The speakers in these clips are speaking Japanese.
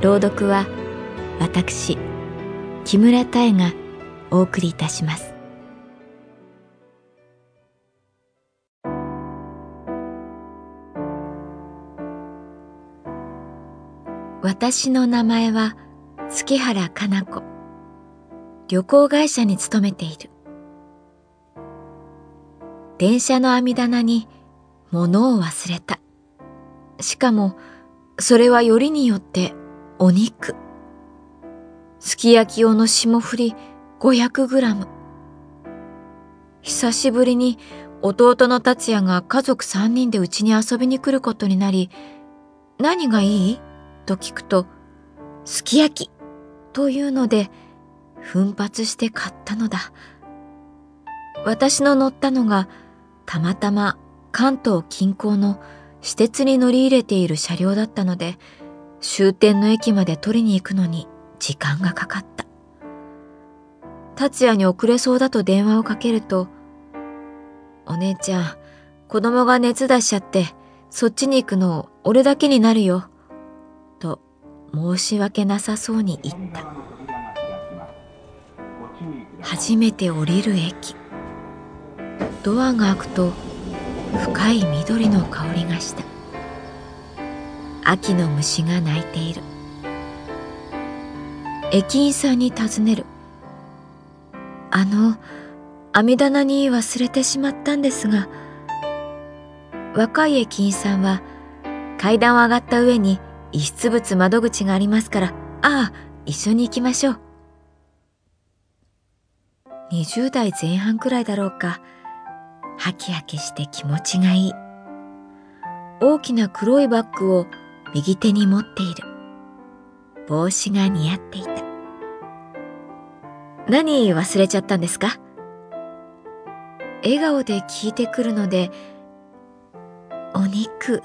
朗読は私木村多江がお送りいたします。私の名前は月原かな子。旅行会社に勤めている。電車の網棚に物を忘れた。しかもそれはよりによってお肉。すき焼き用の霜降り500グラム。久しぶりに弟の達也が家族3人でうちに遊びに来ることになり何がいい？と聞くと、すき焼きというので、奮発して買ったのだ。私の乗ったのが、たまたま関東近郊の私鉄に乗り入れている車両だったので、終点の駅まで取りに行くのに時間がかかった。達也に遅れそうだと電話をかけると、お姉ちゃん、子供が熱出しちゃって、そっちに行くの俺だけになるよ。と申し訳なさそうに言った初めて降りる駅ドアが開くと深い緑の香りがした秋の虫が鳴いている駅員さんに尋ねるあの網棚に忘れてしまったんですが若い駅員さんは階段を上がった上に遺失物窓口がありますから、ああ、一緒に行きましょう。20代前半くらいだろうか。ハキハキして気持ちがいい。大きな黒いバッグを右手に持っている。帽子が似合っていた。何忘れちゃったんですか？笑顔で聞いてくるので、お肉。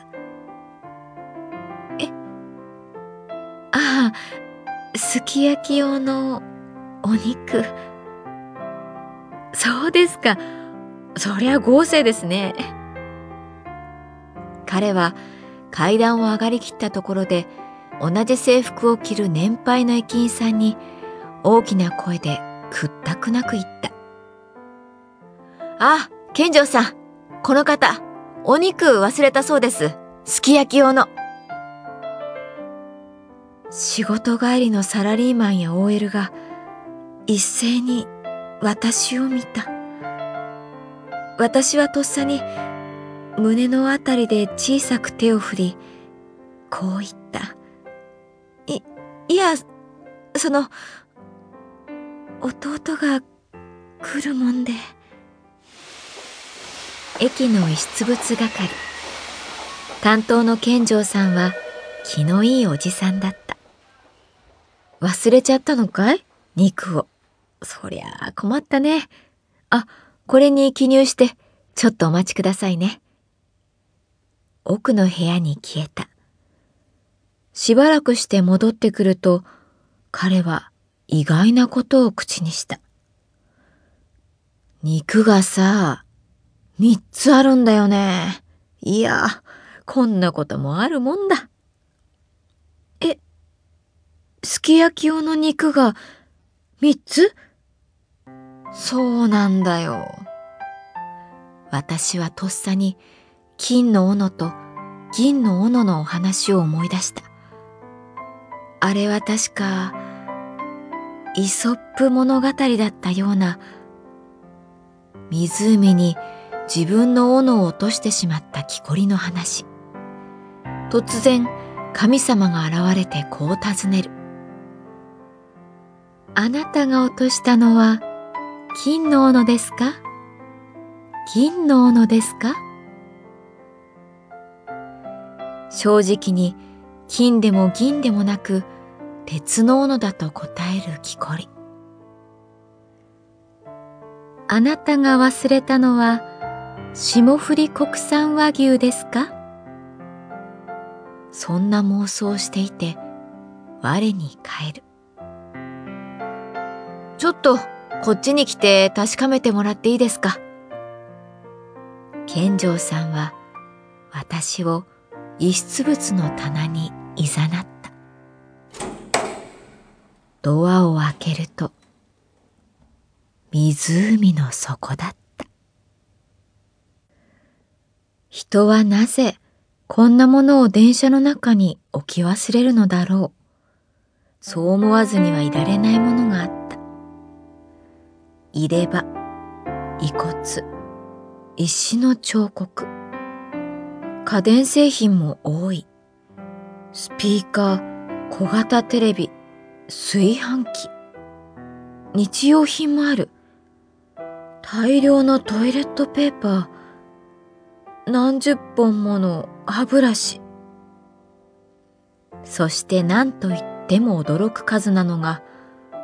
え？ああ、すき焼き用のお肉。そうですか。そりゃ豪勢ですね。彼は階段を上がりきったところで同じ制服を着る年配の駅員さんに大きな声で屈託なく言った。あ、健丈さん、この方、お肉忘れたそうです。すき焼き用の。仕事帰りのサラリーマンや OL が一斉に私を見た。私はとっさに胸のあたりで小さく手を振り、こう言った。い、いや、その、弟が来るもんで。駅の遺失物係。担当の健丈さんは気のいいおじさんだった。忘れちゃったのかい？肉を。そりゃあ困ったね。あ、これに記入して、ちょっとお待ちくださいね。奥の部屋に消えた。しばらくして戻ってくると、彼は意外なことを口にした。肉がさ、三つあるんだよね。いや、こんなこともあるもんだ。えすき焼き用の肉が三つ？そうなんだよ。私はとっさに金の斧と銀の斧のお話を思い出した。あれは確か、イソップ物語だったような、湖に自分の斧を落としてしまった木こりの話。突然、神様が現れてこう尋ねる。あなたが落としたのは金の斧ですか？銀の斧ですか？正直に金でも銀でもなく鉄の斧だと答える木こり。あなたが忘れたのは霜降り国産和牛ですか？そんな妄想していて我に返る。ちょっとこっちに来て確かめてもらっていいですか？健丈さんは私を遺失物の棚にいざなった。ドアを開けると湖の底だった。人はなぜこんなものを電車の中に置き忘れるのだろう。そう思わずにはいられないものがあった。入れ歯、遺骨、石の彫刻。家電製品も多い。スピーカー、小型テレビ、炊飯器。日用品もある。大量のトイレットペーパー。何十本もの歯ブラシ。そして何と言っても驚く数なのが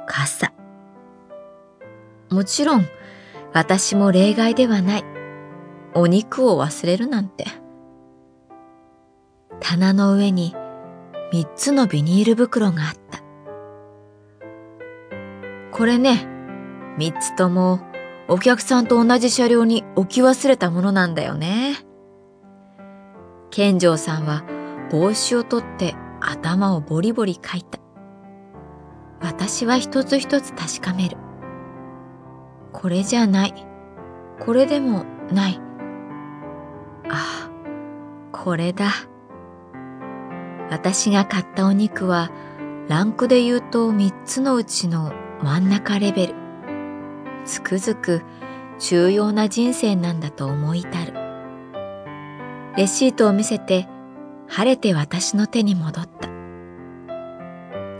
傘。もちろん私も例外ではない。お肉を忘れるなんて。棚の上に三つのビニール袋があった。これね、三つともお客さんと同じ車両に置き忘れたものなんだよね。健丈さんは帽子を取って頭をボリボリかいた。私は一つ一つ確かめる。これじゃない。これでもない。ああ、これだ。私が買ったお肉はランクで言うと3つのうちの真ん中レベル。つくづく重要な人生なんだと思い至る。レシートを見せて晴れて私の手に戻った。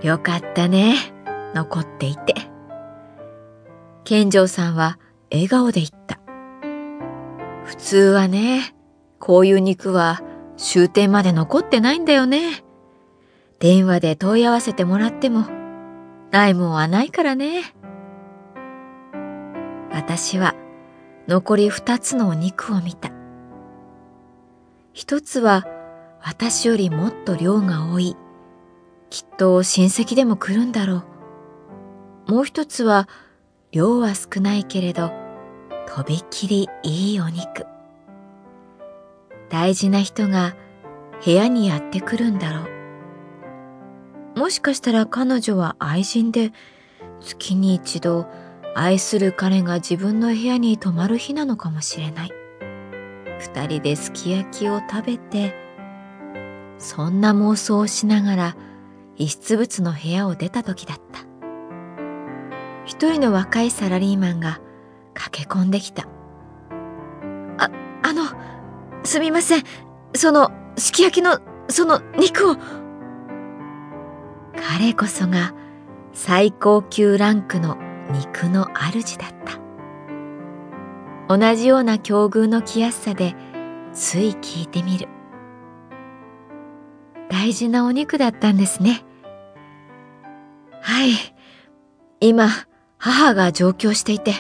よかったね、残っていて。健丈さんは笑顔で言った。普通はね、こういう肉は終点まで残ってないんだよね。電話で問い合わせてもらっても、ないもんはないからね。私は残り二つのお肉を見た。一つは私よりもっと量が多い。きっと親戚でも来るんだろう。もう一つは量は少ないけれど、とびきりいいお肉。大事な人が部屋にやってくるんだろう。もしかしたら彼女は愛人で月に一度愛する彼が自分の部屋に泊まる日なのかもしれない。二人ですき焼きを食べて、そんな妄想をしながら遺失物の部屋を出た時だった。一人の若いサラリーマンが駆け込んできた。あ、あの、すみません。その、すき焼きの、その肉を。彼こそが最高級ランクの肉の主だった。同じような境遇の来やすさでつい聞いてみる。大事なお肉だったんですね。はい。今、母が上京していて、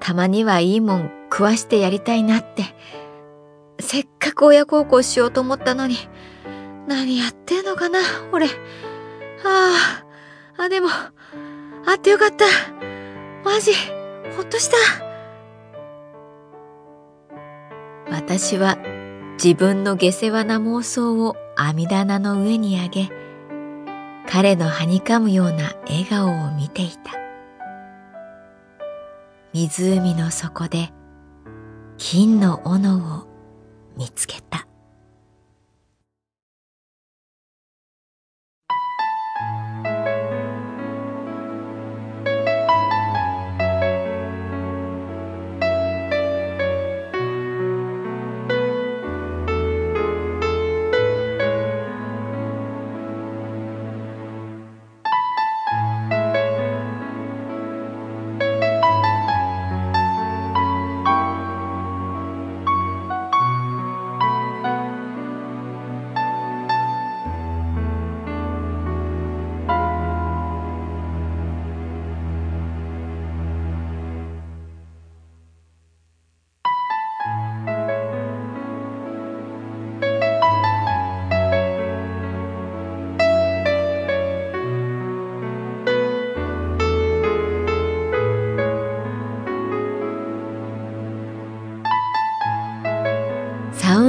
たまにはいいもん食わしてやりたいなってせっかく親孝行しようと思ったのに、何やってんのかな、俺。ああ、あ、でも、あってよかった。マジ、ほっとした。私は自分の下世話な妄想を網棚の上に上げ、彼のはにかむような笑顔を見ていた。湖の底で金の斧を見つけた。